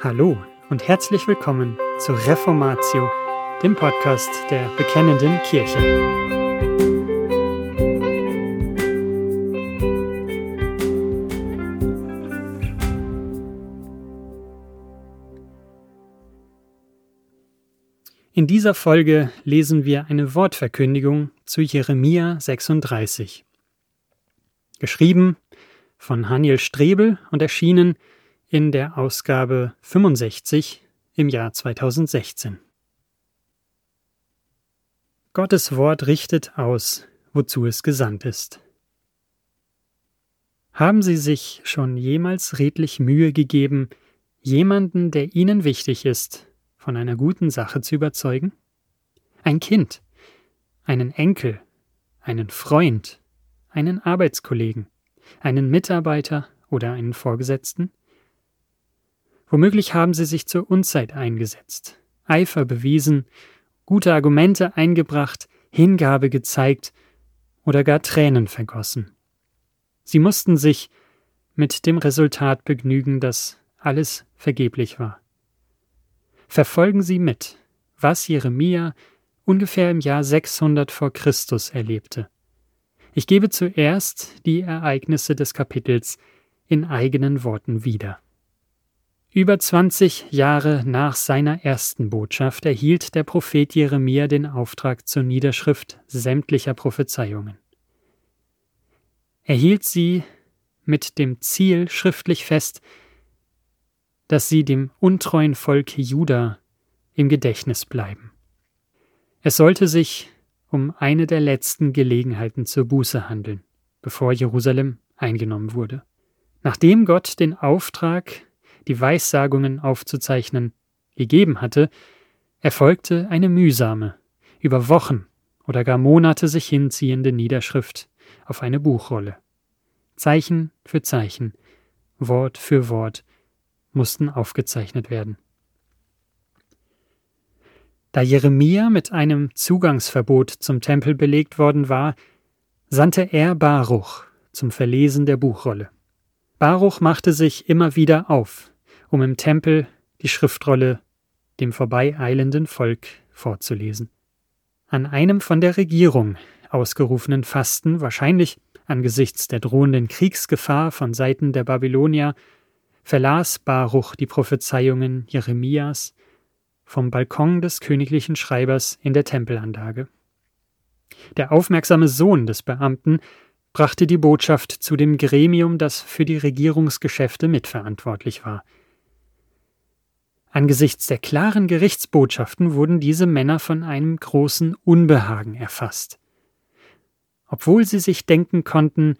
Hallo und herzlich willkommen zu Reformatio, dem Podcast der Bekennenden Kirche. In dieser Folge lesen wir eine Wortverkündigung zu Jeremia 36. Geschrieben von Haniel Strebel und erschienen in der Ausgabe 65 im Jahr 2016. Gottes Wort richtet aus, wozu es gesandt ist. Haben Sie sich schon jemals redlich Mühe gegeben, jemanden, der Ihnen wichtig ist, von einer guten Sache zu überzeugen? Ein Kind, einen Enkel, einen Freund, einen Arbeitskollegen, einen Mitarbeiter oder einen Vorgesetzten? Womöglich haben sie sich zur Unzeit eingesetzt, Eifer bewiesen, gute Argumente eingebracht, Hingabe gezeigt oder gar Tränen vergossen. Sie mussten sich mit dem Resultat begnügen, dass alles vergeblich war. Verfolgen Sie mit, was Jeremia ungefähr im Jahr 600 vor Christus erlebte. Ich gebe zuerst die Ereignisse des Kapitels in eigenen Worten wieder. Über 20 Jahre nach seiner ersten Botschaft erhielt der Prophet Jeremia den Auftrag zur Niederschrift sämtlicher Prophezeiungen. Er hielt sie mit dem Ziel schriftlich fest, dass sie dem untreuen Volk Juda im Gedächtnis bleiben. Es sollte sich um eine der letzten Gelegenheiten zur Buße handeln, bevor Jerusalem eingenommen wurde. Nachdem Gott den Auftrag die Weissagungen aufzuzeichnen, gegeben hatte, erfolgte eine mühsame, über Wochen oder gar Monate sich hinziehende Niederschrift auf eine Buchrolle. Zeichen für Zeichen, Wort für Wort mussten aufgezeichnet werden. Da Jeremia mit einem Zugangsverbot zum Tempel belegt worden war, sandte er Baruch zum Verlesen der Buchrolle. Baruch machte sich immer wieder auf, um im Tempel die Schriftrolle dem vorbeieilenden Volk vorzulesen. An einem von der Regierung ausgerufenen Fasten, wahrscheinlich angesichts der drohenden Kriegsgefahr von Seiten der Babylonier, verlas Baruch die Prophezeiungen Jeremias vom Balkon des königlichen Schreibers in der Tempelanlage. Der aufmerksame Sohn des Beamten brachte die Botschaft zu dem Gremium, das für die Regierungsgeschäfte mitverantwortlich war – Angesichts der klaren Gerichtsbotschaften wurden diese Männer von einem großen Unbehagen erfasst. Obwohl sie sich denken konnten,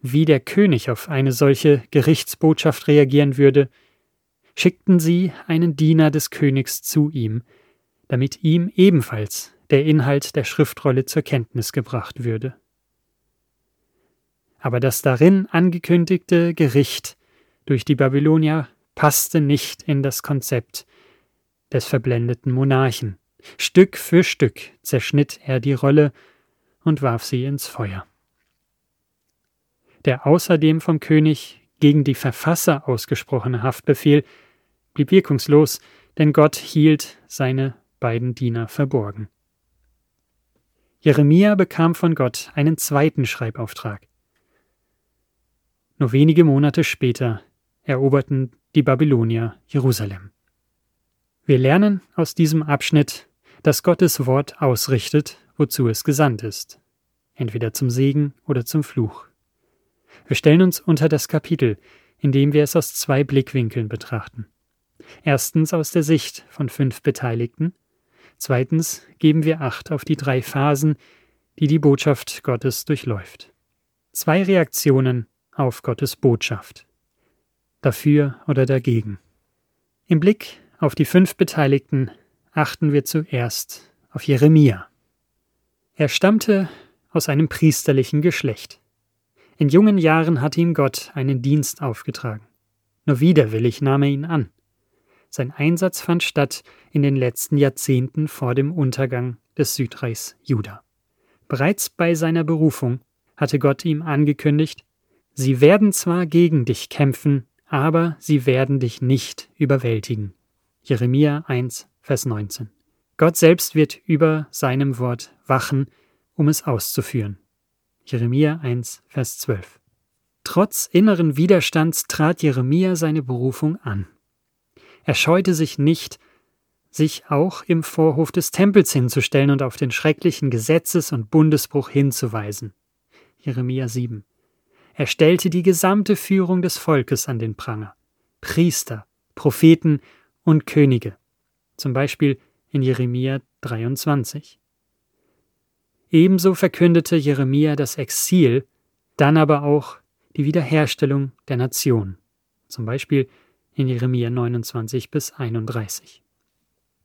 wie der König auf eine solche Gerichtsbotschaft reagieren würde, schickten sie einen Diener des Königs zu ihm, damit ihm ebenfalls der Inhalt der Schriftrolle zur Kenntnis gebracht würde. Aber das darin angekündigte Gericht durch die Babylonier passte nicht in das Konzept des verblendeten Monarchen. Stück für Stück zerschnitt er die Rolle und warf sie ins Feuer. Der außerdem vom König gegen die Verfasser ausgesprochene Haftbefehl blieb wirkungslos, denn Gott hielt seine beiden Diener verborgen. Jeremia bekam von Gott einen zweiten Schreibauftrag. Nur wenige Monate später eroberten die Babylonier Jerusalem. Wir lernen aus diesem Abschnitt, dass Gottes Wort ausrichtet, wozu es gesandt ist, entweder zum Segen oder zum Fluch. Wir stellen uns unter das Kapitel, indem wir es aus zwei Blickwinkeln betrachten. Erstens aus der Sicht von fünf Beteiligten, zweitens geben wir Acht auf die drei Phasen, die die Botschaft Gottes durchläuft. Zwei Reaktionen auf Gottes Botschaft dafür oder dagegen. Im Blick auf die fünf Beteiligten achten wir zuerst auf Jeremia. Er stammte aus einem priesterlichen Geschlecht. In jungen Jahren hatte ihm Gott einen Dienst aufgetragen. Nur widerwillig nahm er ihn an. Sein Einsatz fand statt in den letzten Jahrzehnten vor dem Untergang des Südreichs Juda. Bereits bei seiner Berufung hatte Gott ihm angekündigt, Sie werden zwar gegen dich kämpfen, aber sie werden dich nicht überwältigen. Jeremia 1, Vers 19. Gott selbst wird über seinem Wort wachen, um es auszuführen. Jeremia 1, Vers 12. Trotz inneren Widerstands trat Jeremia seine Berufung an. Er scheute sich nicht, sich auch im Vorhof des Tempels hinzustellen und auf den schrecklichen Gesetzes- und Bundesbruch hinzuweisen. Jeremia 7. Er stellte die gesamte Führung des Volkes an den Pranger. Priester, Propheten und Könige. Zum Beispiel in Jeremia 23. Ebenso verkündete Jeremia das Exil, dann aber auch die Wiederherstellung der Nation. Zum Beispiel in Jeremia 29 bis 31.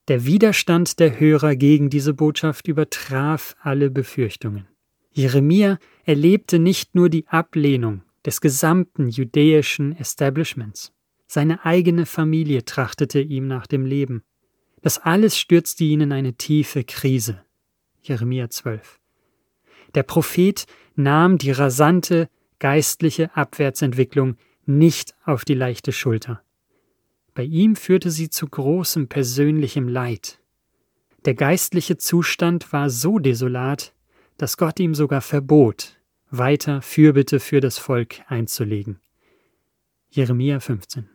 Der Widerstand der Hörer gegen diese Botschaft übertraf alle Befürchtungen. Jeremia erlebte nicht nur die Ablehnung des gesamten judäischen Establishments, seine eigene Familie trachtete ihm nach dem Leben. Das alles stürzte ihn in eine tiefe Krise. Jeremia 12. Der Prophet nahm die rasante geistliche Abwärtsentwicklung nicht auf die leichte Schulter. Bei ihm führte sie zu großem persönlichem Leid. Der geistliche Zustand war so desolat, dass Gott ihm sogar verbot, weiter Fürbitte für das Volk einzulegen. Jeremia 15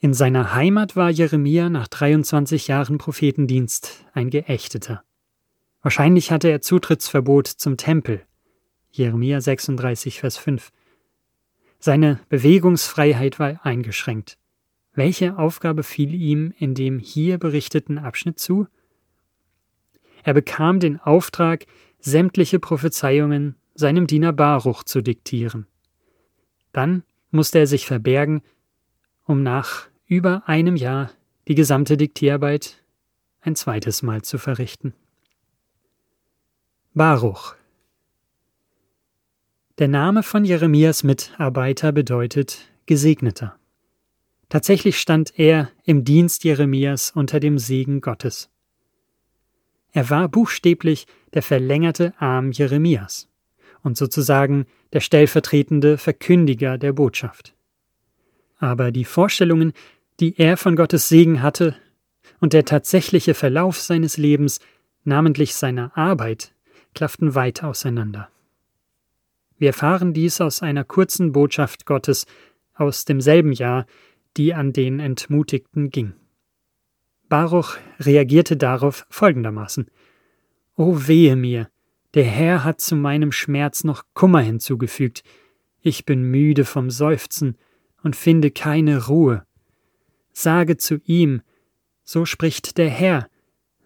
In seiner Heimat war Jeremia nach 23 Jahren Prophetendienst ein Geächteter. Wahrscheinlich hatte er Zutrittsverbot zum Tempel. Jeremia 36, Vers 5. Seine Bewegungsfreiheit war eingeschränkt. Welche Aufgabe fiel ihm in dem hier berichteten Abschnitt zu? Er bekam den Auftrag, sämtliche Prophezeiungen seinem Diener Baruch zu diktieren. Dann musste er sich verbergen, um nach über einem Jahr die gesamte Diktierarbeit ein zweites Mal zu verrichten. Baruch Der Name von Jeremias Mitarbeiter bedeutet Gesegneter. Tatsächlich stand er im Dienst Jeremias unter dem Segen Gottes. Er war buchstäblich der verlängerte Arm Jeremias und sozusagen der stellvertretende Verkündiger der Botschaft. Aber die Vorstellungen, die er von Gottes Segen hatte, und der tatsächliche Verlauf seines Lebens, namentlich seiner Arbeit, klafften weit auseinander. Wir erfahren dies aus einer kurzen Botschaft Gottes aus demselben Jahr, die an den Entmutigten ging. Baruch reagierte darauf folgendermaßen O wehe mir, der Herr hat zu meinem Schmerz noch Kummer hinzugefügt, ich bin müde vom Seufzen und finde keine Ruhe. Sage zu ihm, so spricht der Herr,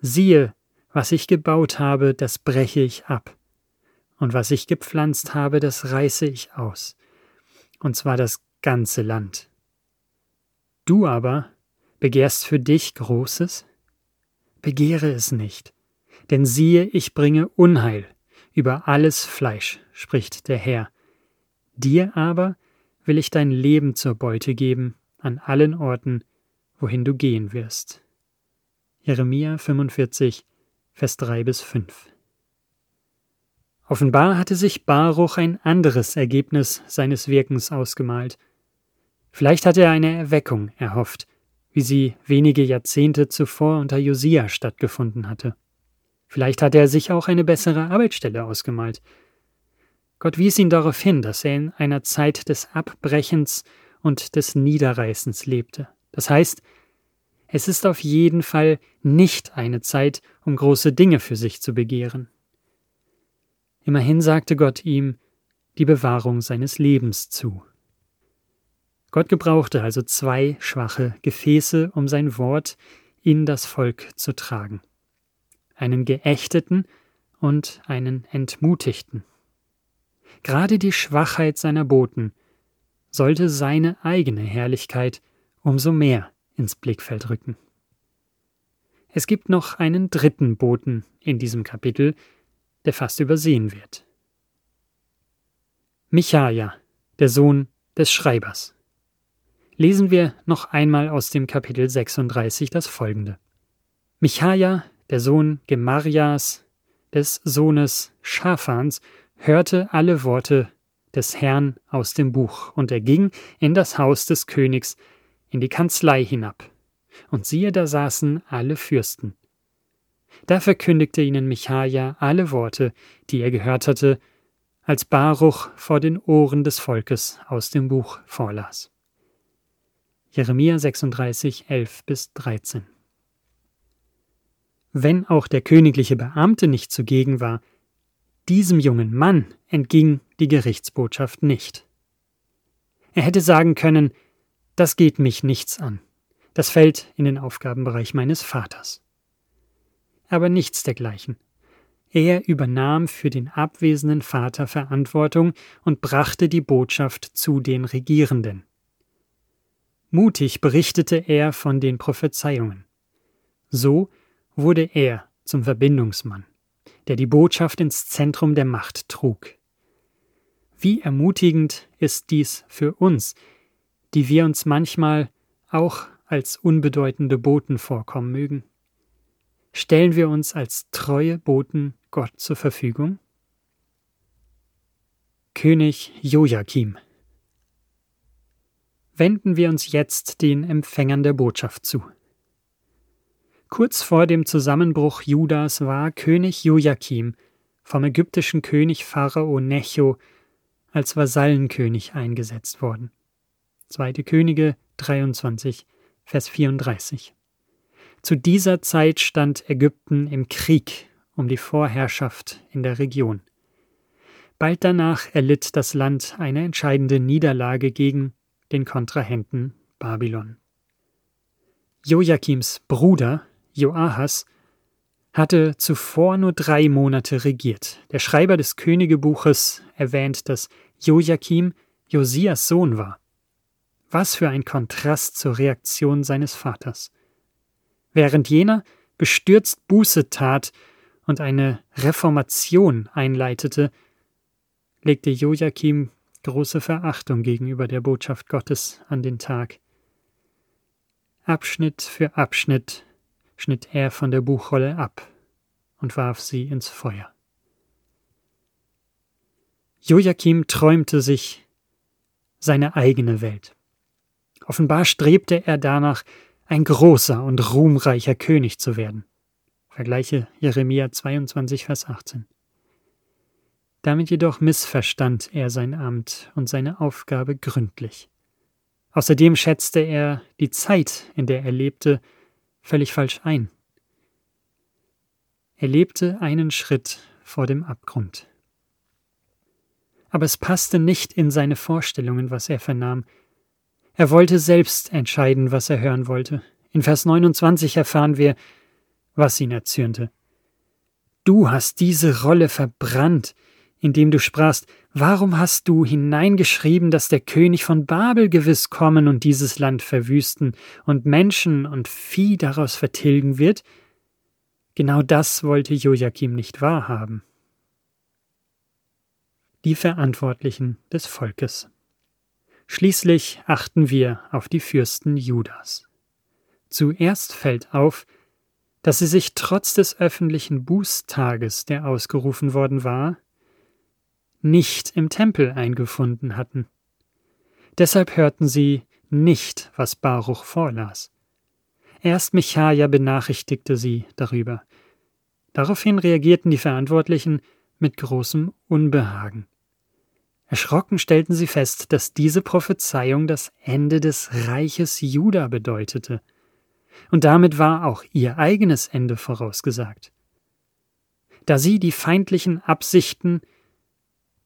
siehe, was ich gebaut habe, das breche ich ab, und was ich gepflanzt habe, das reiße ich aus, und zwar das ganze Land. Du aber begehrst für dich Großes? Begehre es nicht, denn siehe, ich bringe Unheil über alles Fleisch, spricht der Herr. Dir aber will ich dein Leben zur Beute geben an allen Orten, wohin du gehen wirst. Jeremia 45, Vers 3 bis 5. Offenbar hatte sich Baruch ein anderes Ergebnis seines Wirkens ausgemalt, Vielleicht hatte er eine Erweckung erhofft, wie sie wenige Jahrzehnte zuvor unter Josia stattgefunden hatte. Vielleicht hatte er sich auch eine bessere Arbeitsstelle ausgemalt. Gott wies ihn darauf hin, dass er in einer Zeit des Abbrechens und des Niederreißens lebte. Das heißt, es ist auf jeden Fall nicht eine Zeit, um große Dinge für sich zu begehren. Immerhin sagte Gott ihm die Bewahrung seines Lebens zu. Gott gebrauchte also zwei schwache Gefäße, um sein Wort in das Volk zu tragen. Einen geächteten und einen entmutigten. Gerade die Schwachheit seiner Boten sollte seine eigene Herrlichkeit umso mehr ins Blickfeld rücken. Es gibt noch einen dritten Boten in diesem Kapitel, der fast übersehen wird. Michaja, der Sohn des Schreibers lesen wir noch einmal aus dem Kapitel 36 das folgende. Michaja, der Sohn Gemarias, des Sohnes Schafans, hörte alle Worte des Herrn aus dem Buch, und er ging in das Haus des Königs, in die Kanzlei hinab. Und siehe, da saßen alle Fürsten. Da verkündigte ihnen Michaja alle Worte, die er gehört hatte, als Baruch vor den Ohren des Volkes aus dem Buch vorlas. Jeremia 36, 11 bis 13. Wenn auch der königliche Beamte nicht zugegen war, diesem jungen Mann entging die Gerichtsbotschaft nicht. Er hätte sagen können, das geht mich nichts an, das fällt in den Aufgabenbereich meines Vaters. Aber nichts dergleichen. Er übernahm für den abwesenden Vater Verantwortung und brachte die Botschaft zu den Regierenden. Mutig berichtete er von den Prophezeiungen. So wurde er zum Verbindungsmann der die Botschaft ins Zentrum der Macht trug. Wie ermutigend ist dies für uns, die wir uns manchmal auch als unbedeutende Boten vorkommen mögen. Stellen wir uns als treue Boten Gott zur Verfügung? König Joachim Wenden wir uns jetzt den Empfängern der Botschaft zu. Kurz vor dem Zusammenbruch Judas war König Joachim vom ägyptischen König Pharao Necho als Vasallenkönig eingesetzt worden. 2. Könige 23, Vers 34. Zu dieser Zeit stand Ägypten im Krieg um die Vorherrschaft in der Region. Bald danach erlitt das Land eine entscheidende Niederlage gegen den Kontrahenten Babylon. Joachims Bruder Joahas, hatte zuvor nur drei Monate regiert. Der Schreiber des Königebuches erwähnt, dass Joachim Josias Sohn war. Was für ein Kontrast zur Reaktion seines Vaters. Während jener bestürzt Buße tat und eine Reformation einleitete, legte Joachim große Verachtung gegenüber der Botschaft Gottes an den Tag. Abschnitt für Abschnitt schnitt er von der Buchrolle ab und warf sie ins Feuer. Joachim träumte sich seine eigene Welt. Offenbar strebte er danach, ein großer und ruhmreicher König zu werden. Vergleiche Jeremia 22, Vers 18. Damit jedoch missverstand er sein Amt und seine Aufgabe gründlich. Außerdem schätzte er die Zeit, in der er lebte, völlig falsch ein. Er lebte einen Schritt vor dem Abgrund. Aber es passte nicht in seine Vorstellungen, was er vernahm. Er wollte selbst entscheiden, was er hören wollte. In Vers 29 erfahren wir, was ihn erzürnte. Du hast diese Rolle verbrannt, indem du sprachst, warum hast du hineingeschrieben, dass der König von Babel gewiss kommen und dieses Land verwüsten und Menschen und Vieh daraus vertilgen wird? Genau das wollte Joachim nicht wahrhaben. Die Verantwortlichen des Volkes. Schließlich achten wir auf die Fürsten Judas. Zuerst fällt auf, dass sie sich trotz des öffentlichen Bußtages, der ausgerufen worden war, nicht im Tempel eingefunden hatten. Deshalb hörten sie nicht, was Baruch vorlas. Erst Michaja benachrichtigte sie darüber. Daraufhin reagierten die Verantwortlichen mit großem Unbehagen. Erschrocken stellten sie fest, dass diese Prophezeiung das Ende des Reiches Juda bedeutete. Und damit war auch ihr eigenes Ende vorausgesagt. Da sie die feindlichen Absichten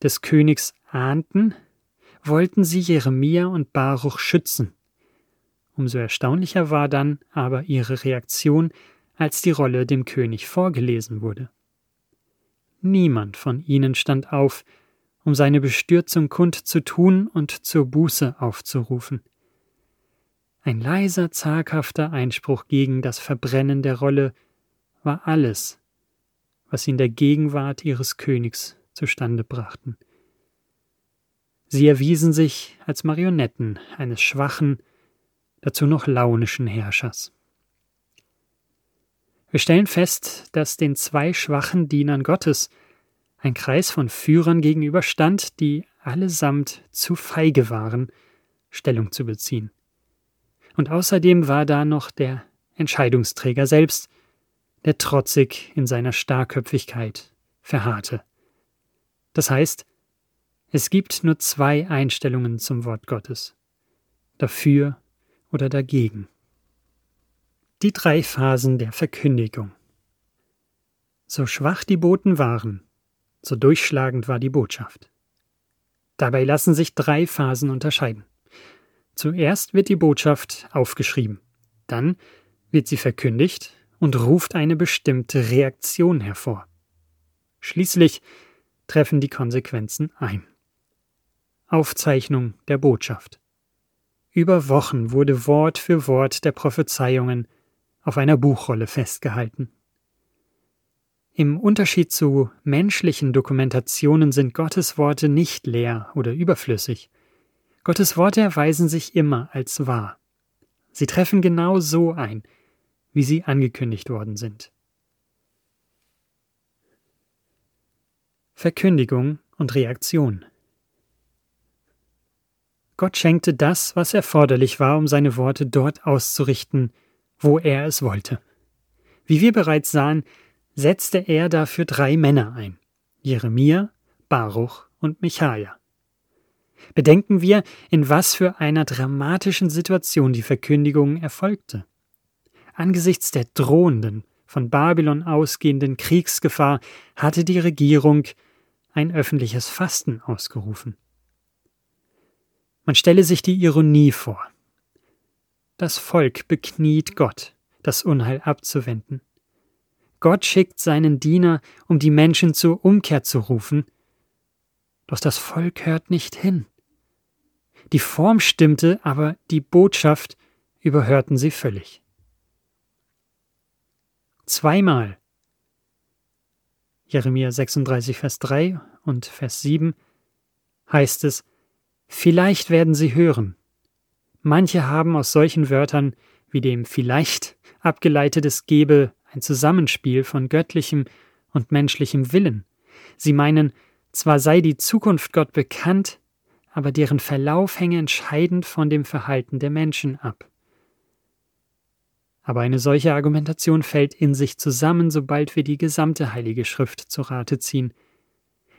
des Königs ahnten, wollten sie Jeremia und Baruch schützen. Umso erstaunlicher war dann aber ihre Reaktion, als die Rolle dem König vorgelesen wurde. Niemand von ihnen stand auf, um seine Bestürzung kundzutun und zur Buße aufzurufen. Ein leiser, zaghafter Einspruch gegen das Verbrennen der Rolle war alles, was in der Gegenwart ihres Königs zustande brachten. Sie erwiesen sich als Marionetten eines schwachen, dazu noch launischen Herrschers. Wir stellen fest, dass den zwei schwachen Dienern Gottes ein Kreis von Führern gegenüberstand, die allesamt zu feige waren, Stellung zu beziehen. Und außerdem war da noch der Entscheidungsträger selbst, der trotzig in seiner Starrköpfigkeit verharrte. Das heißt, es gibt nur zwei Einstellungen zum Wort Gottes dafür oder dagegen. Die drei Phasen der Verkündigung. So schwach die Boten waren, so durchschlagend war die Botschaft. Dabei lassen sich drei Phasen unterscheiden. Zuerst wird die Botschaft aufgeschrieben, dann wird sie verkündigt und ruft eine bestimmte Reaktion hervor. Schließlich treffen die Konsequenzen ein. Aufzeichnung der Botschaft. Über Wochen wurde Wort für Wort der Prophezeiungen auf einer Buchrolle festgehalten. Im Unterschied zu menschlichen Dokumentationen sind Gottes Worte nicht leer oder überflüssig. Gottes Worte erweisen sich immer als wahr. Sie treffen genau so ein, wie sie angekündigt worden sind. Verkündigung und Reaktion Gott schenkte das, was erforderlich war, um seine Worte dort auszurichten, wo er es wollte. Wie wir bereits sahen, setzte er dafür drei Männer ein: Jeremia, Baruch und Michaja. Bedenken wir, in was für einer dramatischen Situation die Verkündigung erfolgte. Angesichts der drohenden, von Babylon ausgehenden Kriegsgefahr hatte die Regierung ein öffentliches Fasten ausgerufen. Man stelle sich die Ironie vor. Das Volk bekniet Gott, das Unheil abzuwenden. Gott schickt seinen Diener, um die Menschen zur Umkehr zu rufen, doch das Volk hört nicht hin. Die Form stimmte, aber die Botschaft überhörten sie völlig. Zweimal Jeremia 36, Vers 3 und Vers 7 heißt es, Vielleicht werden sie hören. Manche haben aus solchen Wörtern wie dem vielleicht abgeleitetes gebe ein Zusammenspiel von göttlichem und menschlichem Willen. Sie meinen, zwar sei die Zukunft Gott bekannt, aber deren Verlauf hänge entscheidend von dem Verhalten der Menschen ab. Aber eine solche Argumentation fällt in sich zusammen, sobald wir die gesamte Heilige Schrift zu Rate ziehen.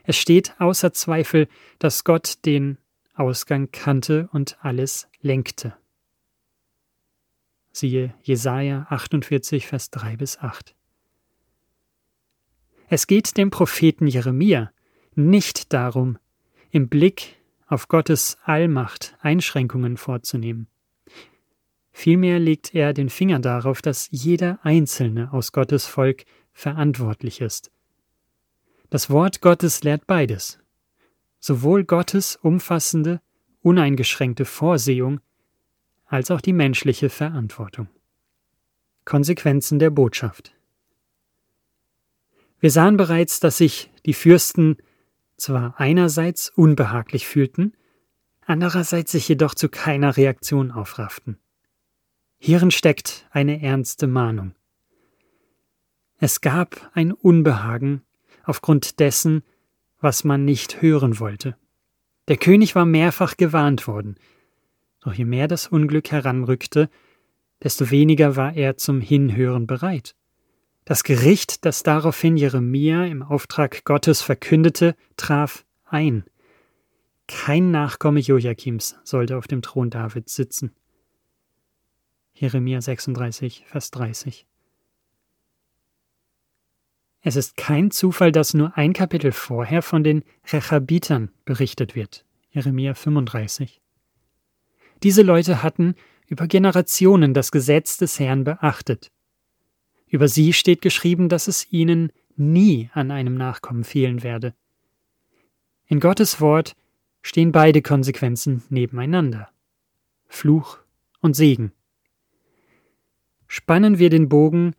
Es steht außer Zweifel, dass Gott den Ausgang kannte und alles lenkte. Siehe Jesaja 48, Vers 3 bis 8. Es geht dem Propheten Jeremia nicht darum, im Blick auf Gottes Allmacht Einschränkungen vorzunehmen. Vielmehr legt er den Finger darauf, dass jeder Einzelne aus Gottes Volk verantwortlich ist. Das Wort Gottes lehrt beides, sowohl Gottes umfassende, uneingeschränkte Vorsehung als auch die menschliche Verantwortung. Konsequenzen der Botschaft Wir sahen bereits, dass sich die Fürsten zwar einerseits unbehaglich fühlten, andererseits sich jedoch zu keiner Reaktion aufrafften. Hierin steckt eine ernste Mahnung. Es gab ein Unbehagen aufgrund dessen, was man nicht hören wollte. Der König war mehrfach gewarnt worden, doch je mehr das Unglück heranrückte, desto weniger war er zum Hinhören bereit. Das Gericht, das daraufhin Jeremia im Auftrag Gottes verkündete, traf ein. Kein Nachkomme Joachims sollte auf dem Thron Davids sitzen. Jeremia 36, Vers 30. Es ist kein Zufall, dass nur ein Kapitel vorher von den Rechabitern berichtet wird. Jeremia 35. Diese Leute hatten über Generationen das Gesetz des Herrn beachtet. Über sie steht geschrieben, dass es ihnen nie an einem Nachkommen fehlen werde. In Gottes Wort stehen beide Konsequenzen nebeneinander. Fluch und Segen. Spannen wir den Bogen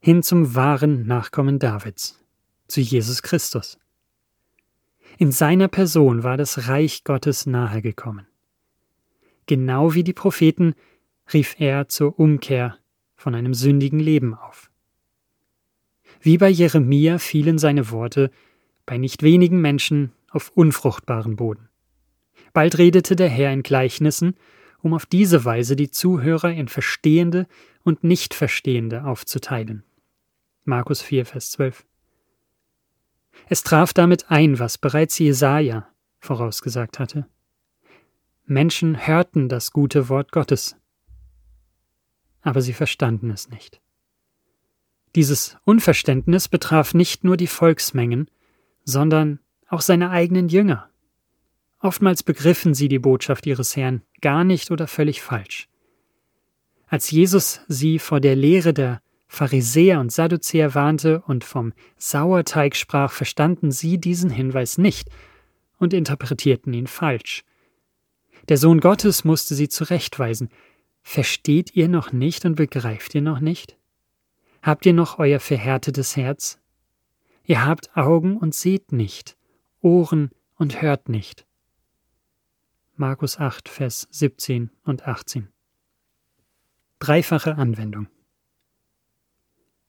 hin zum wahren Nachkommen Davids, zu Jesus Christus. In seiner Person war das Reich Gottes nahegekommen. Genau wie die Propheten rief er zur Umkehr von einem sündigen Leben auf. Wie bei Jeremia fielen seine Worte bei nicht wenigen Menschen auf unfruchtbaren Boden. Bald redete der Herr in Gleichnissen, um auf diese Weise die Zuhörer in Verstehende und Nichtverstehende aufzuteilen. Markus 4, Vers 12. Es traf damit ein, was bereits Jesaja vorausgesagt hatte. Menschen hörten das gute Wort Gottes, aber sie verstanden es nicht. Dieses Unverständnis betraf nicht nur die Volksmengen, sondern auch seine eigenen Jünger. Oftmals begriffen sie die Botschaft ihres Herrn gar nicht oder völlig falsch. Als Jesus sie vor der Lehre der Pharisäer und Sadduzäer warnte und vom Sauerteig sprach, verstanden sie diesen Hinweis nicht und interpretierten ihn falsch. Der Sohn Gottes musste sie zurechtweisen. Versteht ihr noch nicht und begreift ihr noch nicht? Habt ihr noch euer verhärtetes Herz? Ihr habt Augen und seht nicht, Ohren und hört nicht. Markus 8, Vers 17 und 18. Dreifache Anwendung.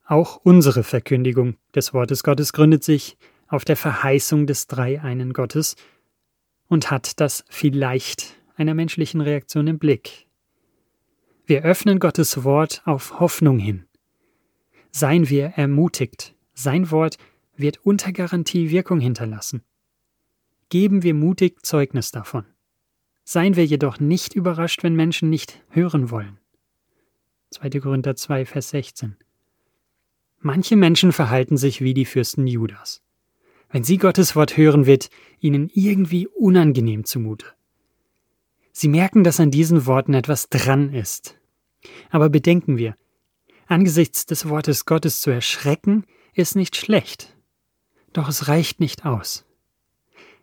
Auch unsere Verkündigung des Wortes Gottes gründet sich auf der Verheißung des dreieinen Gottes und hat das vielleicht einer menschlichen Reaktion im Blick. Wir öffnen Gottes Wort auf Hoffnung hin. Seien wir ermutigt, sein Wort wird unter Garantie Wirkung hinterlassen. Geben wir mutig Zeugnis davon. Seien wir jedoch nicht überrascht, wenn Menschen nicht hören wollen. 2. Korinther 2, Vers 16. Manche Menschen verhalten sich wie die Fürsten Judas. Wenn sie Gottes Wort hören, wird ihnen irgendwie unangenehm zumute. Sie merken, dass an diesen Worten etwas dran ist. Aber bedenken wir, angesichts des Wortes Gottes zu erschrecken, ist nicht schlecht. Doch es reicht nicht aus.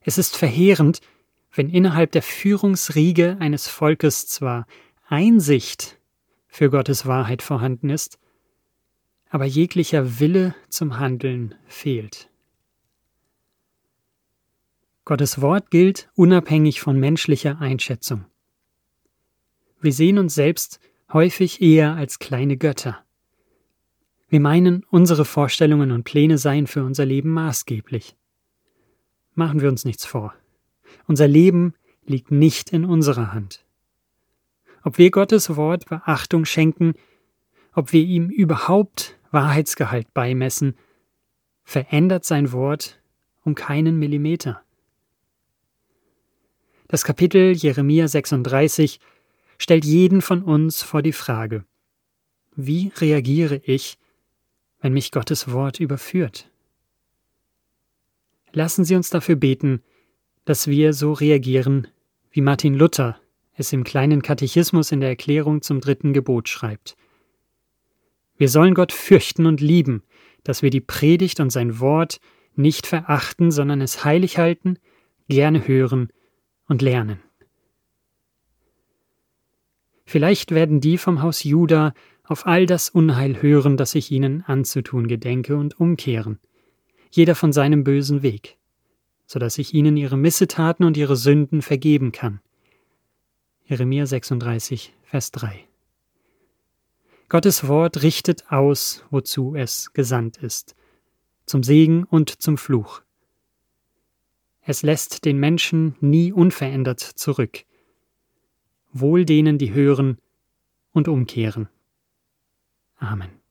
Es ist verheerend, wenn innerhalb der Führungsriege eines Volkes zwar Einsicht für Gottes Wahrheit vorhanden ist, aber jeglicher Wille zum Handeln fehlt. Gottes Wort gilt unabhängig von menschlicher Einschätzung. Wir sehen uns selbst häufig eher als kleine Götter. Wir meinen, unsere Vorstellungen und Pläne seien für unser Leben maßgeblich. Machen wir uns nichts vor. Unser Leben liegt nicht in unserer Hand. Ob wir Gottes Wort Beachtung schenken, ob wir ihm überhaupt Wahrheitsgehalt beimessen, verändert sein Wort um keinen Millimeter. Das Kapitel Jeremia 36 stellt jeden von uns vor die Frage, wie reagiere ich, wenn mich Gottes Wort überführt? Lassen Sie uns dafür beten, dass wir so reagieren, wie Martin Luther es im kleinen Katechismus in der Erklärung zum dritten Gebot schreibt. Wir sollen Gott fürchten und lieben, dass wir die Predigt und sein Wort nicht verachten, sondern es heilig halten, gerne hören und lernen. Vielleicht werden die vom Haus Juda auf all das Unheil hören, das ich ihnen anzutun gedenke, und umkehren, jeder von seinem bösen Weg, so dass ich ihnen ihre Missetaten und ihre Sünden vergeben kann. Jeremia 36, Vers 3. Gottes Wort richtet aus, wozu es gesandt ist, zum Segen und zum Fluch. Es lässt den Menschen nie unverändert zurück. Wohl denen, die hören und umkehren. Amen.